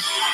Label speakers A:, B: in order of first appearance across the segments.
A: I'm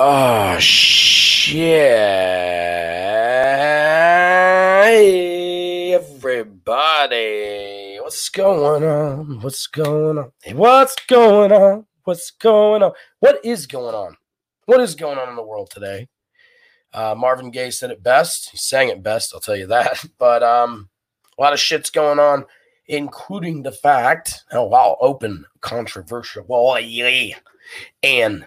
A: Oh shit! Everybody, what's going on? What's going on? Hey, what's going on? What's going on? What is going on? What is going on in the world today? Uh, Marvin Gaye said it best. He sang it best, I'll tell you that. But um, a lot of shit's going on, including the fact, oh wow, open controversial, well, yeah, and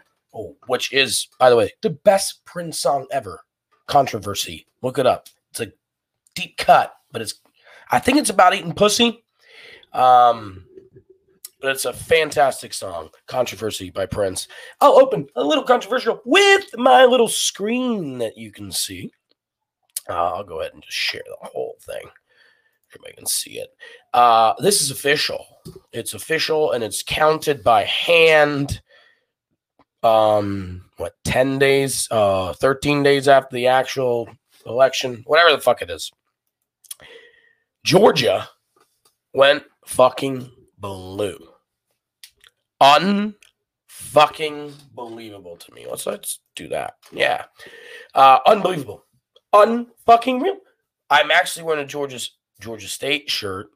A: which is, by the way, the best Prince song ever. Controversy. Look it up. It's a deep cut, but it's I think it's about eating pussy. Um, but it's a fantastic song. Controversy by Prince. I'll open a little controversial with my little screen that you can see. Uh, I'll go ahead and just share the whole thing. Everybody can see it. Uh, this is official. It's official and it's counted by hand um what 10 days uh 13 days after the actual election whatever the fuck it is. Georgia went fucking blue. Unfucking believable to me. Let's let's do that. Yeah. Uh unbelievable. Unfucking real. I'm actually wearing a georgia's georgia state shirt.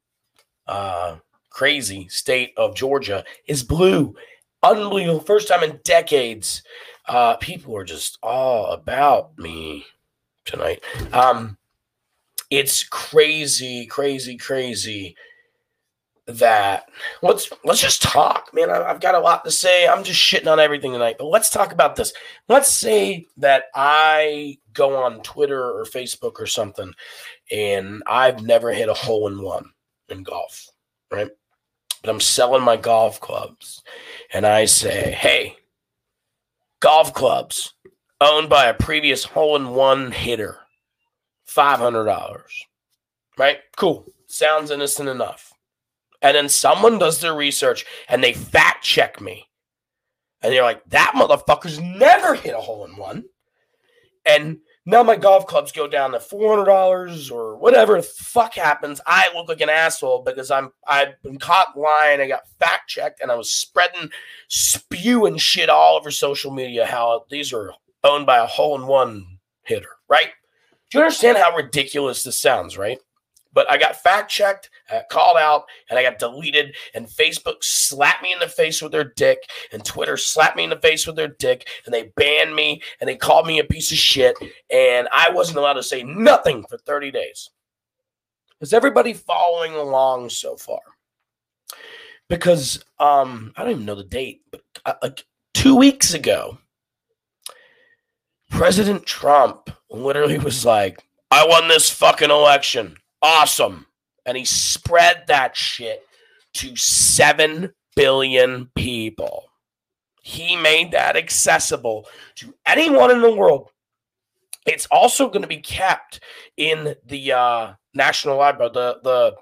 A: Uh crazy state of georgia is blue unbelievable. First time in decades. Uh, people are just all about me tonight. Um, it's crazy, crazy, crazy that let's let's just talk, man. I, I've got a lot to say. I'm just shitting on everything tonight, but let's talk about this. Let's say that I go on Twitter or Facebook or something, and I've never hit a hole in one in golf, right? But I'm selling my golf clubs. And I say, hey, golf clubs owned by a previous hole in one hitter, $500. Right? Cool. Sounds innocent enough. And then someone does their research and they fact check me. And they're like, that motherfucker's never hit a hole in one. And now my golf clubs go down to four hundred dollars or whatever the fuck happens. I look like an asshole because I'm I've been caught lying. I got fact checked and I was spreading spewing shit all over social media how these are owned by a hole in one hitter, right? Do you understand how ridiculous this sounds, right? But I got fact checked, uh, called out, and I got deleted. And Facebook slapped me in the face with their dick, and Twitter slapped me in the face with their dick, and they banned me, and they called me a piece of shit, and I wasn't allowed to say nothing for 30 days. Is everybody following along so far? Because um, I don't even know the date, but uh, like two weeks ago, President Trump literally was like, I won this fucking election awesome. And he spread that shit to 7 billion people. He made that accessible to anyone in the world. It's also going to be kept in the uh, National Library, the, the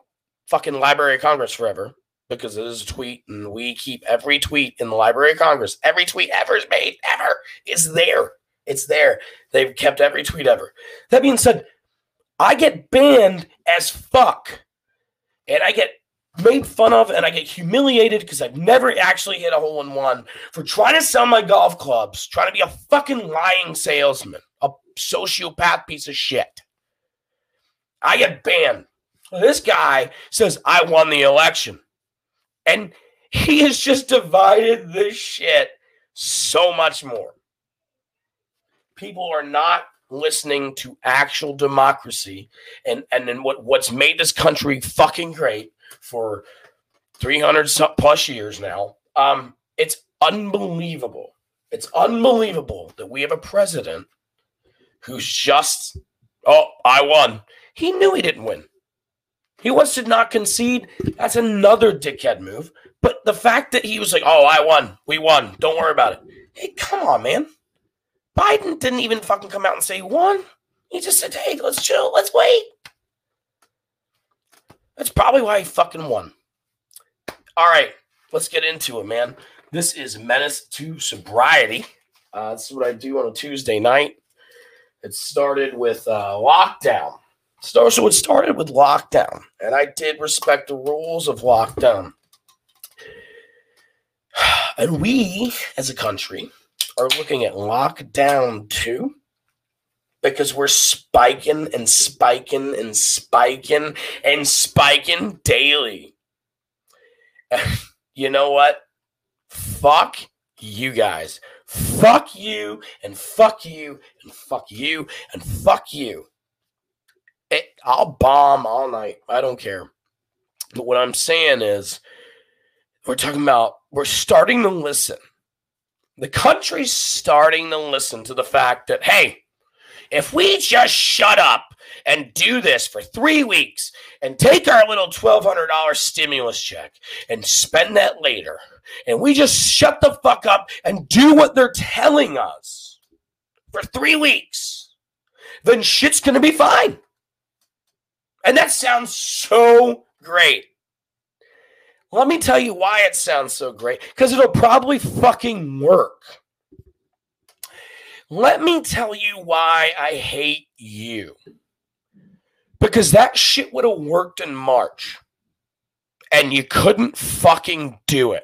A: fucking Library of Congress forever because it is a tweet and we keep every tweet in the Library of Congress. Every tweet ever is made, ever, is there. It's there. They've kept every tweet ever. That being said, I get banned as fuck. And I get made fun of and I get humiliated because I've never actually hit a hole in one for trying to sell my golf clubs, trying to be a fucking lying salesman, a sociopath piece of shit. I get banned. This guy says, I won the election. And he has just divided this shit so much more. People are not listening to actual democracy and and then what what's made this country fucking great for 300 plus years now um it's unbelievable. It's unbelievable that we have a president who's just oh i won. He knew he didn't win. He wants to not concede. That's another dickhead move. But the fact that he was like oh i won. We won. Don't worry about it. Hey come on man Biden didn't even fucking come out and say he won. He just said, hey, let's chill, let's wait. That's probably why he fucking won. All right, let's get into it, man. This is Menace to Sobriety. Uh, this is what I do on a Tuesday night. It started with uh, lockdown. So it started with lockdown, and I did respect the rules of lockdown. And we, as a country, are looking at lockdown two because we're spiking and spiking and spiking and spiking daily. you know what? Fuck you guys. Fuck you and fuck you and fuck you and fuck you. It, I'll bomb all night. I don't care. But what I'm saying is, we're talking about, we're starting to listen the country's starting to listen to the fact that, hey, if we just shut up and do this for three weeks and take our little $1,200 stimulus check and spend that later, and we just shut the fuck up and do what they're telling us for three weeks, then shit's to be fine. And that sounds so great. Let me tell you why it sounds so great. Because it'll probably fucking work. Let me tell you why I hate you. Because that shit would have worked in March. And you couldn't fucking do it.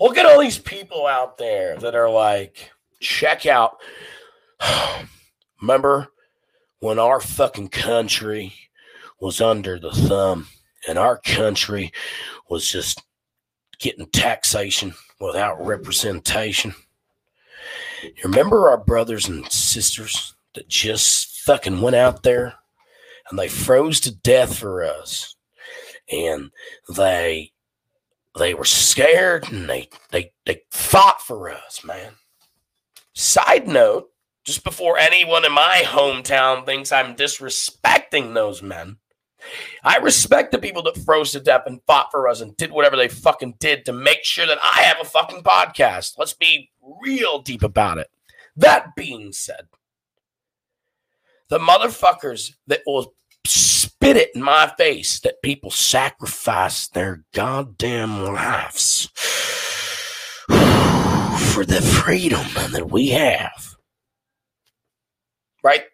A: Look at all these people out there that are like, check out. Remember when our fucking country was under the thumb and our country was just getting taxation without representation. You remember our brothers and sisters that just fucking went out there and they froze to death for us. And they they were scared and they they they fought for us, man. Side note, just before anyone in my hometown thinks I'm disrespecting those men, I respect the people that froze to death and fought for us and did whatever they fucking did to make sure that I have a fucking podcast. Let's be real deep about it. That being said, the motherfuckers that will spit it in my face that people sacrifice their goddamn lives for the freedom that we have. Right?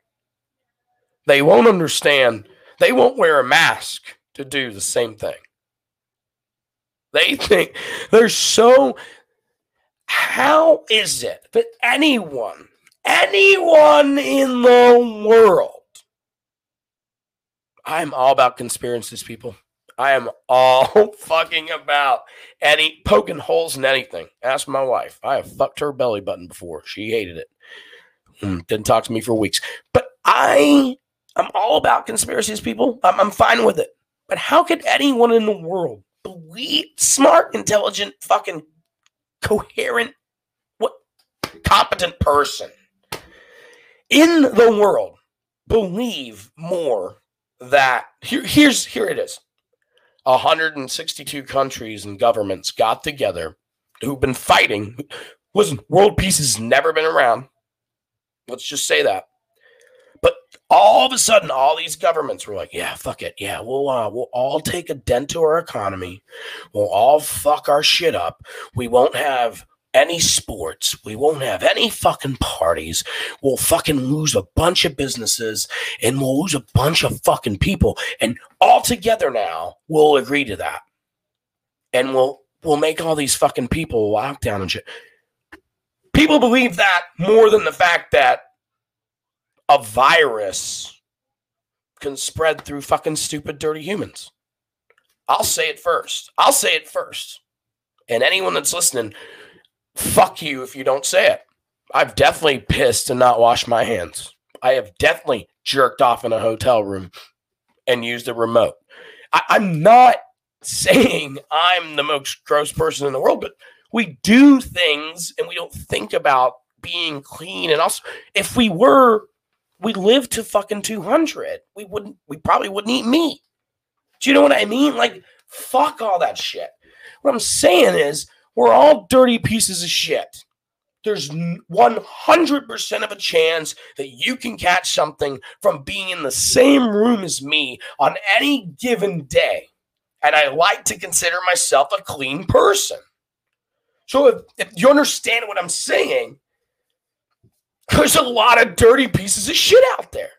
A: They won't understand they won't wear a mask to do the same thing. They think they're so. How is it that anyone, anyone in the world, I'm all about conspiracies, people. I am all fucking about any poking holes in anything. Ask my wife. I have fucked her belly button before. She hated it. Mm, didn't talk to me for weeks. But I I'm all about conspiracies, people. I'm, I'm fine with it. But how could anyone in the world believe smart, intelligent, fucking coherent, what competent person in the world believe more that here, here's here it is 162 countries and governments got together who've been fighting listen world peace has never been around let's just say that all of a sudden all these governments were like yeah fuck it yeah we'll uh, we'll all take a dent to our economy we'll all fuck our shit up we won't have any sports. We won't have any fucking parties. We'll fucking lose a bunch of businesses and we'll lose a bunch of fucking people. And all together now, we'll agree to that. And we'll we'll make all these fucking people lock down and shit. People believe that more than the fact that a virus can spread through fucking stupid, dirty humans. I'll say it first. I'll say it first. And anyone that's listening, fuck you if you don't say it. I've definitely pissed and not washed my hands. I have definitely jerked off in a hotel room and used a remote. I, I'm not saying I'm the most gross person in the world, but we do things and we don't think about being clean. And also, if we were, we lived to fucking 200, we wouldn't, we probably wouldn't eat meat. Do you know what I mean? Like, fuck all that shit. What I'm saying is, we're all dirty pieces of shit. There's 100% of a chance that you can catch something from being in the same room as me on any given day. And I like to consider myself a clean person. So if, if you understand what I'm saying, there's a lot of dirty pieces of shit out there.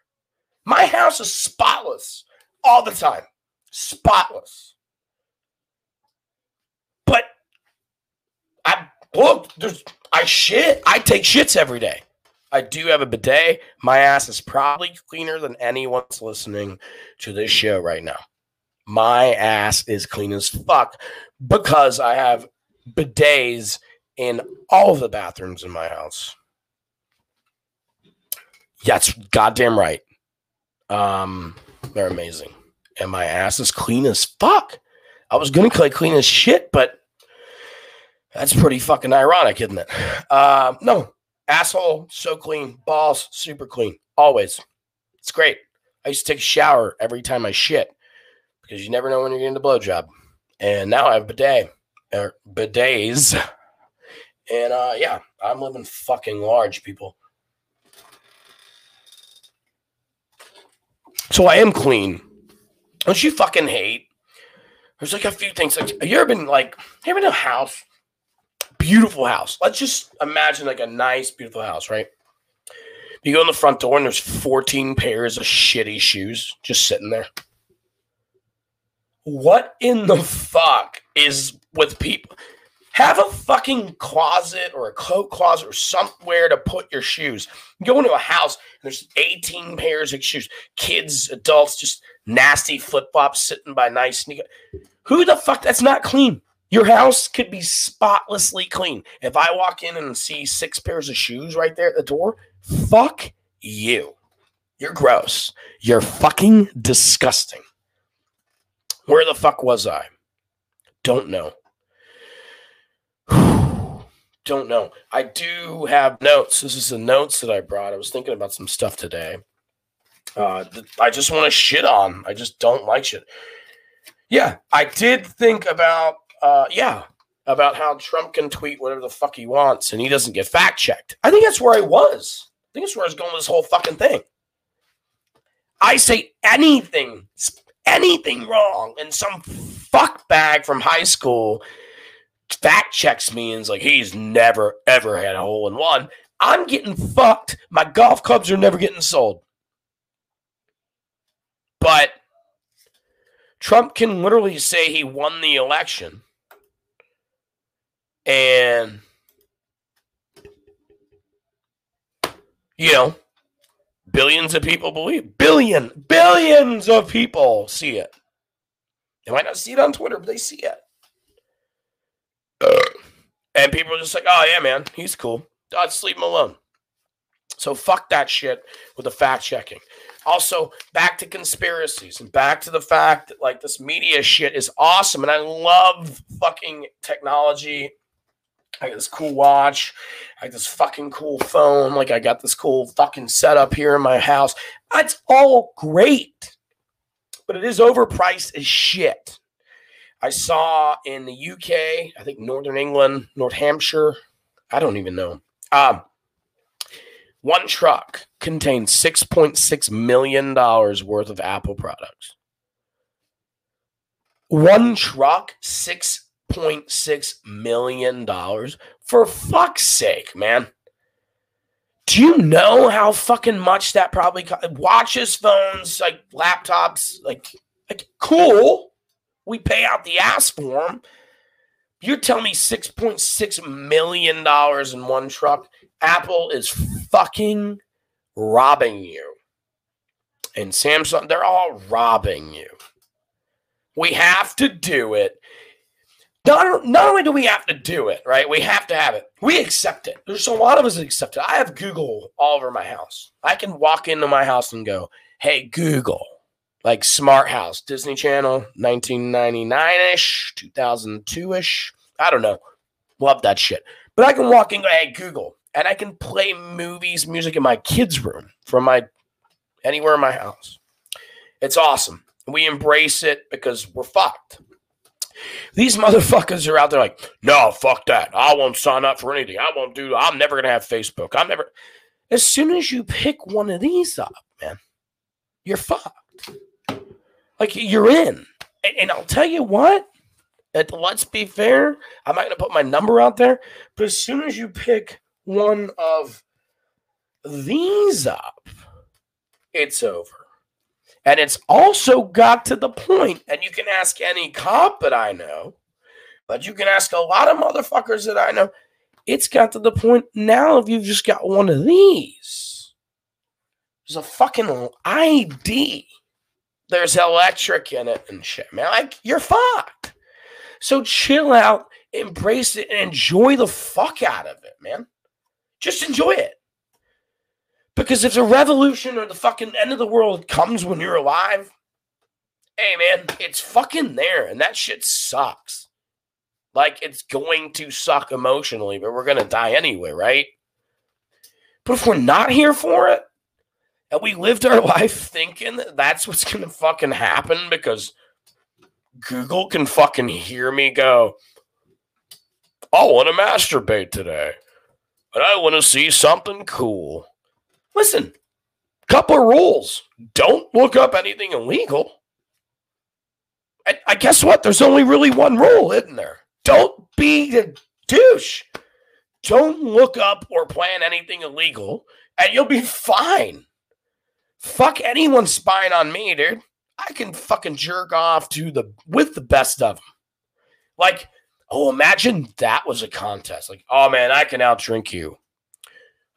A: My house is spotless all the time. Spotless. But I look, there's I shit. I take shits every day. I do have a bidet. My ass is probably cleaner than anyone's listening to this show right now. My ass is clean as fuck because I have bidets in all of the bathrooms in my house. Yeah, that's goddamn right. Um, they're amazing. And my ass is clean as fuck. I was gonna play clean as shit, but that's pretty fucking ironic, isn't it? Uh, no, asshole, so clean. Balls, super clean. Always. It's great. I used to take a shower every time I shit because you never know when you're getting a blowjob. And now I have bidet or bidets. And uh, yeah, I'm living fucking large, people. So I am clean. Don't you fucking hate? There's like a few things. Like, have you ever been like, you ever in a house beautiful house. Let's just imagine like a nice, beautiful house, right? You go in the front door and there's 14 pairs of shitty shoes just sitting there. What in the fuck is with people? Have a fucking closet or a coat closet or somewhere to put your shoes. You go into a house and there's 18 pairs of shoes. Kids, adults, just nasty flip flops sitting by nice sneaker. Who the fuck? That's not clean. Your house could be spotlessly clean. If I walk in and see six pairs of shoes right there at the door, fuck you. You're gross. You're fucking disgusting. Where the fuck was I? Don't know. Don't know. I do have notes. This is the notes that I brought. I was thinking about some stuff today. Uh, I just want to shit on. I just don't like shit. Yeah, I did think about uh, yeah, about how Trump can tweet whatever the fuck he wants and he doesn't get fact checked. I think that's where I was. I think that's where I was going with this whole fucking thing. I say anything, anything wrong, and some fuck bag from high school fact checks me and is like, he's never ever had a hole in one. I'm getting fucked. My golf clubs are never getting sold. But Trump can literally say he won the election and, you know, billions of people believe. Billion, billions of people see it. They might not see it on Twitter, but they see it. And people are just like, oh, yeah, man, he's cool. I'd leave him alone. So fuck that shit with the fact checking. Also, back to conspiracies and back to the fact that like this media shit is awesome. And I love fucking technology I got this cool watch. I got this fucking cool phone. Like I got this cool fucking setup here in my house. That's all great. but it is overpriced as shit. I saw in the UK, I think Northern England, North Hampshire, I don't even know. Um, one truck contained $6.6 million worth of Apple products. One truck, $6.6 million. For fuck's sake, man. Do you know how fucking much that probably co- watches, phones, like laptops, like like cool. We pay out the ass for them. You're telling me six point six million dollars in one truck? Apple is fucking robbing you, and Samsung they're all robbing you. We have to do it not, not only do we have to do it, right? We have to have it. We accept it. There's a lot of us that accept it. I have Google all over my house. I can walk into my house and go, hey, Google, like Smart House, Disney Channel, 1999 ish, 2002 ish. I don't know. Love that shit. But I can walk in go, Google, and I can play movies, music in my kids' room from my anywhere in my house. It's awesome. We embrace it because we're fucked. These motherfuckers are out there like, no, fuck that. I won't sign up for anything. I won't do. I'm never gonna have Facebook. I'm never. As soon as you pick one of these up, man, you're fucked. Like you're in. And, and I'll tell you what. let's be fair. I'm not gonna put my number out there, but as soon as you pick one of these up, it's over. And it's also got to the point, and you can ask any cop that I know, but you can ask a lot of motherfuckers that I know. It's got to the point now if you've just got one of these, there's a fucking ID. There's electric in it and shit, man. Like, you're fucked. So chill out, embrace it, and enjoy the fuck out of it, man. Just enjoy it. Because if the revolution or the fucking end of the world comes when you're alive, hey man, it's fucking there and that shit sucks. Like it's going to suck emotionally, but we're to die anyway, right? But if we're not here for it, and we lived our life thinking that that's what's going to fucking happen because Google can fucking hear me go, I want to masturbate today, and I want to see something cool. Listen, couple of rules. Don't look up anything illegal. I guess what? There's only really one rule, isn't there? Don't be a douche. Don't look up or plan anything illegal, and you'll be fine. Fuck anyone spying on me, dude. I can fucking jerk off to the with the best of them. Like, oh, imagine that was a contest. Like, oh man, I can outdrink you.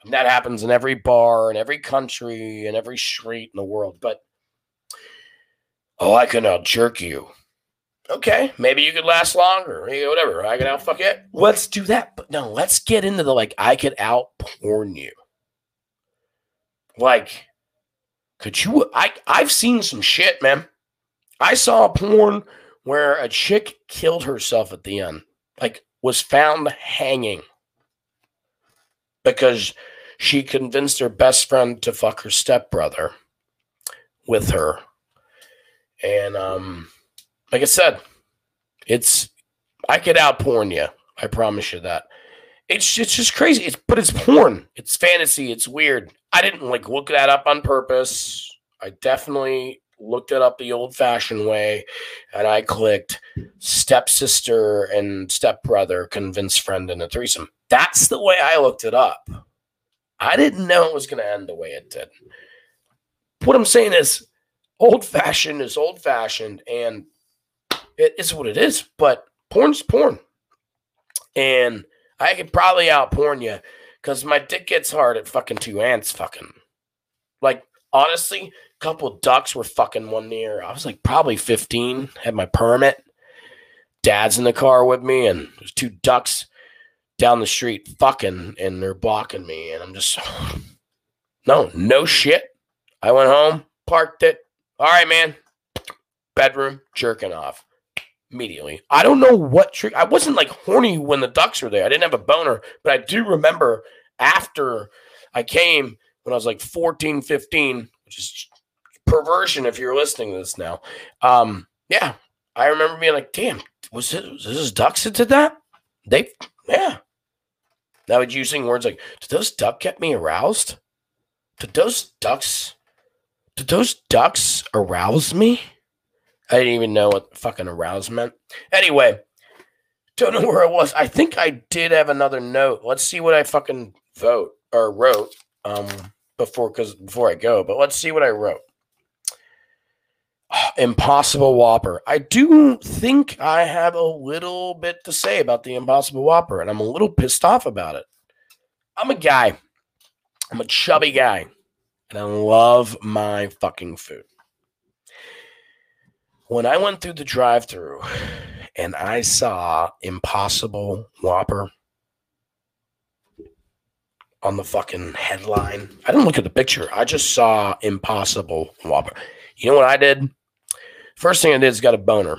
A: And that happens in every bar, in every country, in every street in the world. But oh, I can out jerk you. Okay, maybe you could last longer. Whatever. I can out fuck it. Let's do that. But no, let's get into the like I could out porn you. Like, could you I I've seen some shit, man. I saw a porn where a chick killed herself at the end. Like was found hanging because she convinced her best friend to fuck her stepbrother with her. And um, like I said, it's I could out porn you. I promise you that. It's it's just crazy. It's but it's porn. It's fantasy. It's weird. I didn't like look that up on purpose. I definitely looked it up the old fashioned way and I clicked stepsister and stepbrother convince friend in a threesome. That's the way I looked it up. I didn't know it was going to end the way it did. What I'm saying is, old fashioned is old fashioned, and it is what it is. But porn's porn, and I could probably out porn you because my dick gets hard at fucking two ants. Fucking like honestly, a couple ducks were fucking one near. I was like probably 15, had my permit. Dad's in the car with me, and there's two ducks down the street fucking and they're blocking me and I'm just no, no shit. I went home, parked it. All right, man. Bedroom, jerking off immediately. I don't know what trick. I wasn't like horny when the ducks were there. I didn't have a boner, but I do remember after I came when I was like 14, 15, which is perversion if you're listening to this now. Um, yeah, I remember being like, damn, was it was this ducks that did that? They yeah. Now would using words like, did those duck get me aroused? Did those ducks did those ducks arouse me? I didn't even know what fucking arouse meant. Anyway, don't know where it was. I think I did have another note. Let's see what I fucking vote or wrote um before because before I go. But let's see what I wrote. Impossible Whopper. I do think I have a little bit to say about the Impossible Whopper, and I'm a little pissed off about it. I'm a guy. I'm a chubby guy, and I love my fucking food. When I went through the drive-through and I saw Impossible Whopper on the fucking headline, I didn't look at the picture. I just saw Impossible Whopper. You know what I did? First thing I did is got a boner.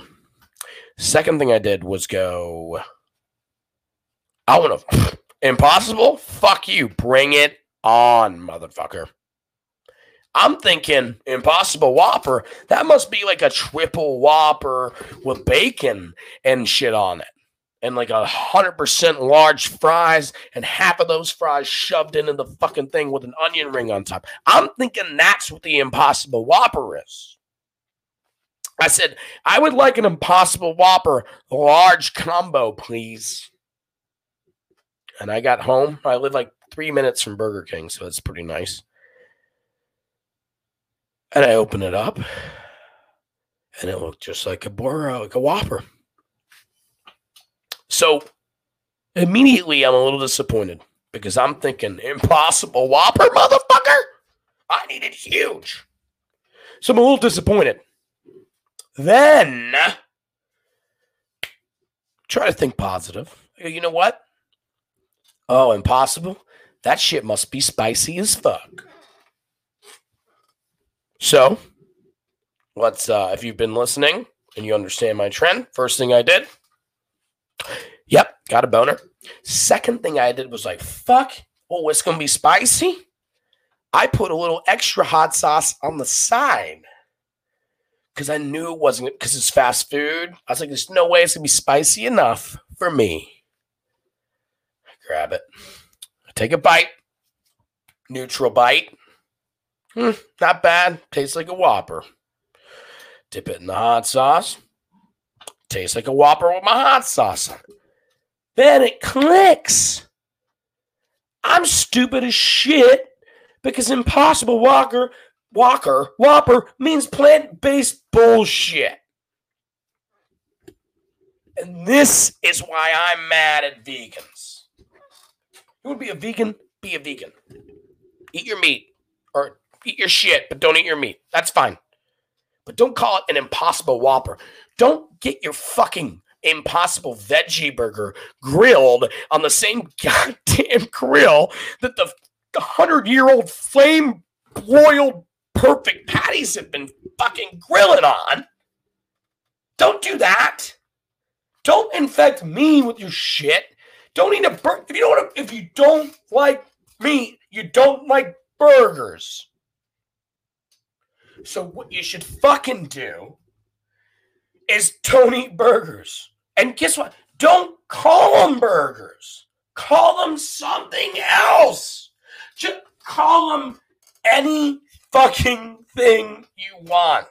A: Second thing I did was go, I want to, impossible? Fuck you. Bring it on, motherfucker. I'm thinking Impossible Whopper. That must be like a triple Whopper with bacon and shit on it. And like a hundred percent large fries, and half of those fries shoved into the fucking thing with an onion ring on top. I'm thinking that's what the Impossible Whopper is. I said, I would like an Impossible Whopper large combo, please. And I got home. I live like three minutes from Burger King, so it's pretty nice. And I open it up, and it looked just like a burger, like a Whopper. So immediately, I'm a little disappointed because I'm thinking, Impossible Whopper, motherfucker. I need it huge. So I'm a little disappointed. Then try to think positive. You know what? Oh, impossible. That shit must be spicy as fuck. So, let's uh if you've been listening and you understand my trend, first thing I did, yep, got a boner. Second thing I did was like, fuck, oh, it's gonna be spicy. I put a little extra hot sauce on the side because I knew it wasn't because it's fast food. I was like, there's no way it's gonna be spicy enough for me. I grab it. I take a bite. Neutral bite. Hmm, not bad. Tastes like a Whopper. Dip it in the hot sauce. Tastes like a Whopper with my hot sauce on. Then it clicks. I'm stupid as shit because Impossible Walker Walker, Whopper means plant based bullshit. And this is why I'm mad at vegans. You to be a vegan? Be a vegan. Eat your meat or eat your shit, but don't eat your meat. That's fine. But don't call it an impossible Whopper. Don't get your fucking impossible veggie burger grilled on the same goddamn grill that the 100 year old flame broiled perfect patties have been fucking grilling on. Don't do that. Don't infect me with your shit. Don't eat a burger. If you don't if you don't like meat, you don't like burgers. So what you should fucking do is eat burgers. And guess what? Don't call them burgers. Call them something else. Just call them any fucking thing you want.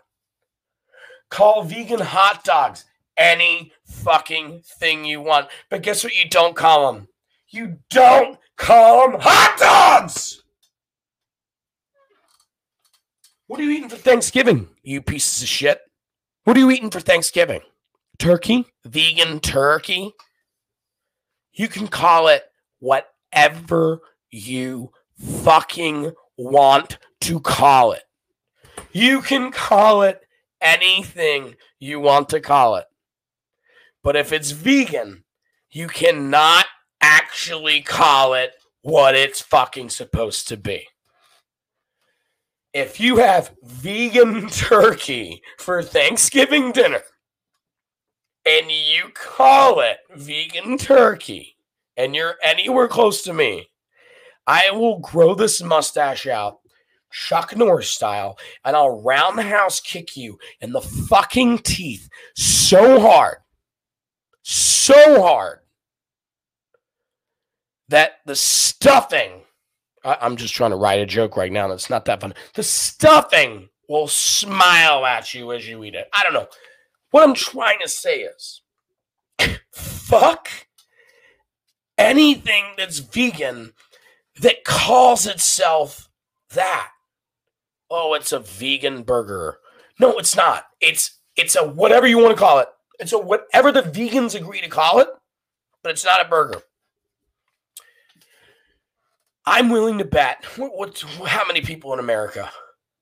A: Call vegan hot dogs any fucking thing you want. But guess what you don't call them? You don't call them hot dogs! What are you eating for Thanksgiving, you pieces of shit? What are you eating for Thanksgiving? Turkey? Vegan turkey? You can call it whatever you fucking want to call it. You can call it anything you want to call it. But if it's vegan, you cannot actually call it what it's fucking supposed to be. If you have vegan turkey for Thanksgiving dinner and you call it vegan turkey and you're anywhere close to me, I will grow this mustache out Chuck Norris style, and I'll roundhouse kick you in the fucking teeth so hard, so hard that the stuffing, I, am just trying to write a joke right now that's not that fun. The stuffing will smile at you as you eat it. I don't know. What I'm trying to say is fuck anything that's vegan that calls itself that. Oh, it's a vegan burger. No, it's not. It's it's a whatever you want to call it. It's a whatever the vegans agree to call it, but it's not a burger. I'm willing to bet. What, what, how many people in America?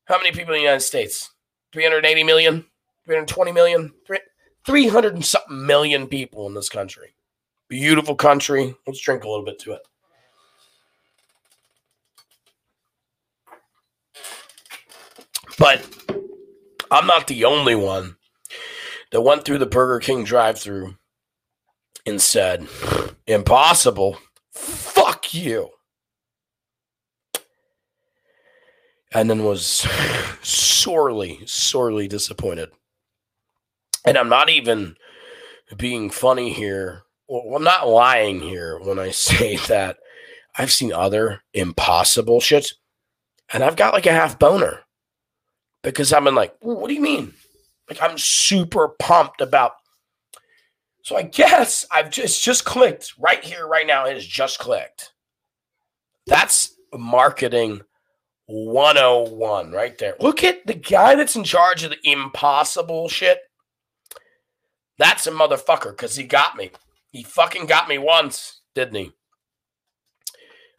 A: How many people in the United States? 380 million? 320 million? 300 and something million people in this country. Beautiful country. Let's drink a little bit to it. But I'm not the only one that went through the Burger King drive through and said, Impossible. Fuck you. And then was sorely, sorely disappointed. And I'm not even being funny here. Well, I'm not lying here when I say that I've seen other impossible shits and I've got like a half boner because I've been like, what do you mean? Like I'm super pumped about. So I guess I've just just clicked right here, right now. It has just clicked. That's marketing 101 right there. Look at the guy that's in charge of the impossible shit. That's a motherfucker because he got me. He fucking got me once, didn't he?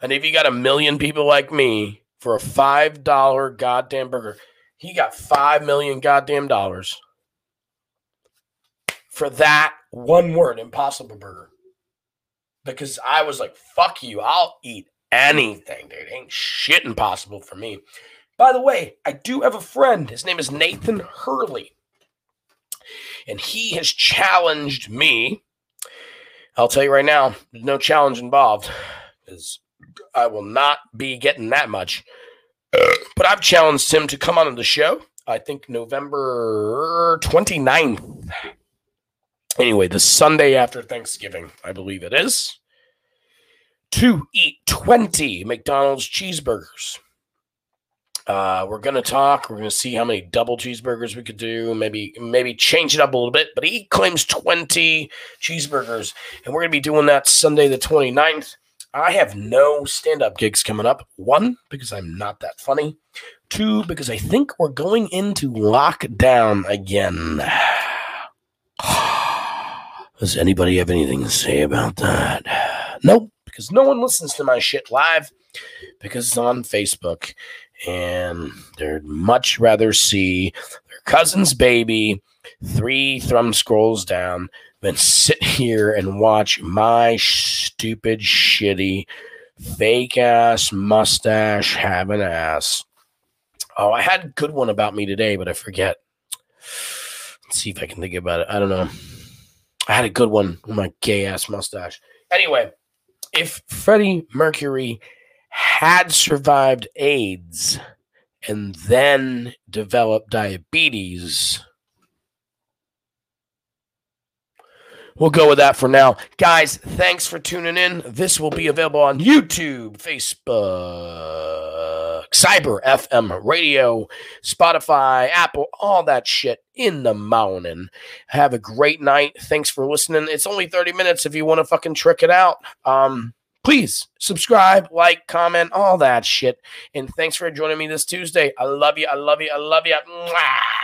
A: And if you got a million people like me for a $5 goddamn burger, he got five million goddamn dollars for that one word, impossible burger. Because I was like, fuck you, I'll eat anything, dude. Ain't shit impossible for me. By the way, I do have a friend. His name is Nathan Hurley. And he has challenged me. I'll tell you right now, there's no challenge involved. Because I will not be getting that much. But I've challenged him to come on the show. I think November 29th. Anyway, the Sunday after Thanksgiving, I believe it is, to eat 20 McDonald's cheeseburgers. Uh, we're gonna talk. We're gonna see how many double cheeseburgers we could do. Maybe maybe change it up a little bit. But he claims 20 cheeseburgers, and we're gonna be doing that Sunday the 29th. I have no stand up gigs coming up. One, because I'm not that funny. Two, because I think we're going into lockdown again. Does anybody have anything to say about that? Nope, because no one listens to my shit live because it's on Facebook and they'd much rather see their cousin's baby three thumb scrolls down than sit here and watch my stupid, shitty, fake ass mustache have an ass. Oh, I had a good one about me today, but I forget. Let's see if I can think about it. I don't know. I had a good one with my gay ass mustache. Anyway, if Freddie Mercury had survived AIDS and then developed diabetes, We'll go with that for now. Guys, thanks for tuning in. This will be available on YouTube, Facebook, Cyber FM Radio, Spotify, Apple, all that shit in the morning. Have a great night. Thanks for listening. It's only 30 minutes if you want to fucking trick it out. Um, please subscribe, like, comment, all that shit. And thanks for joining me this Tuesday. I love you. I love you. I love you. Mwah.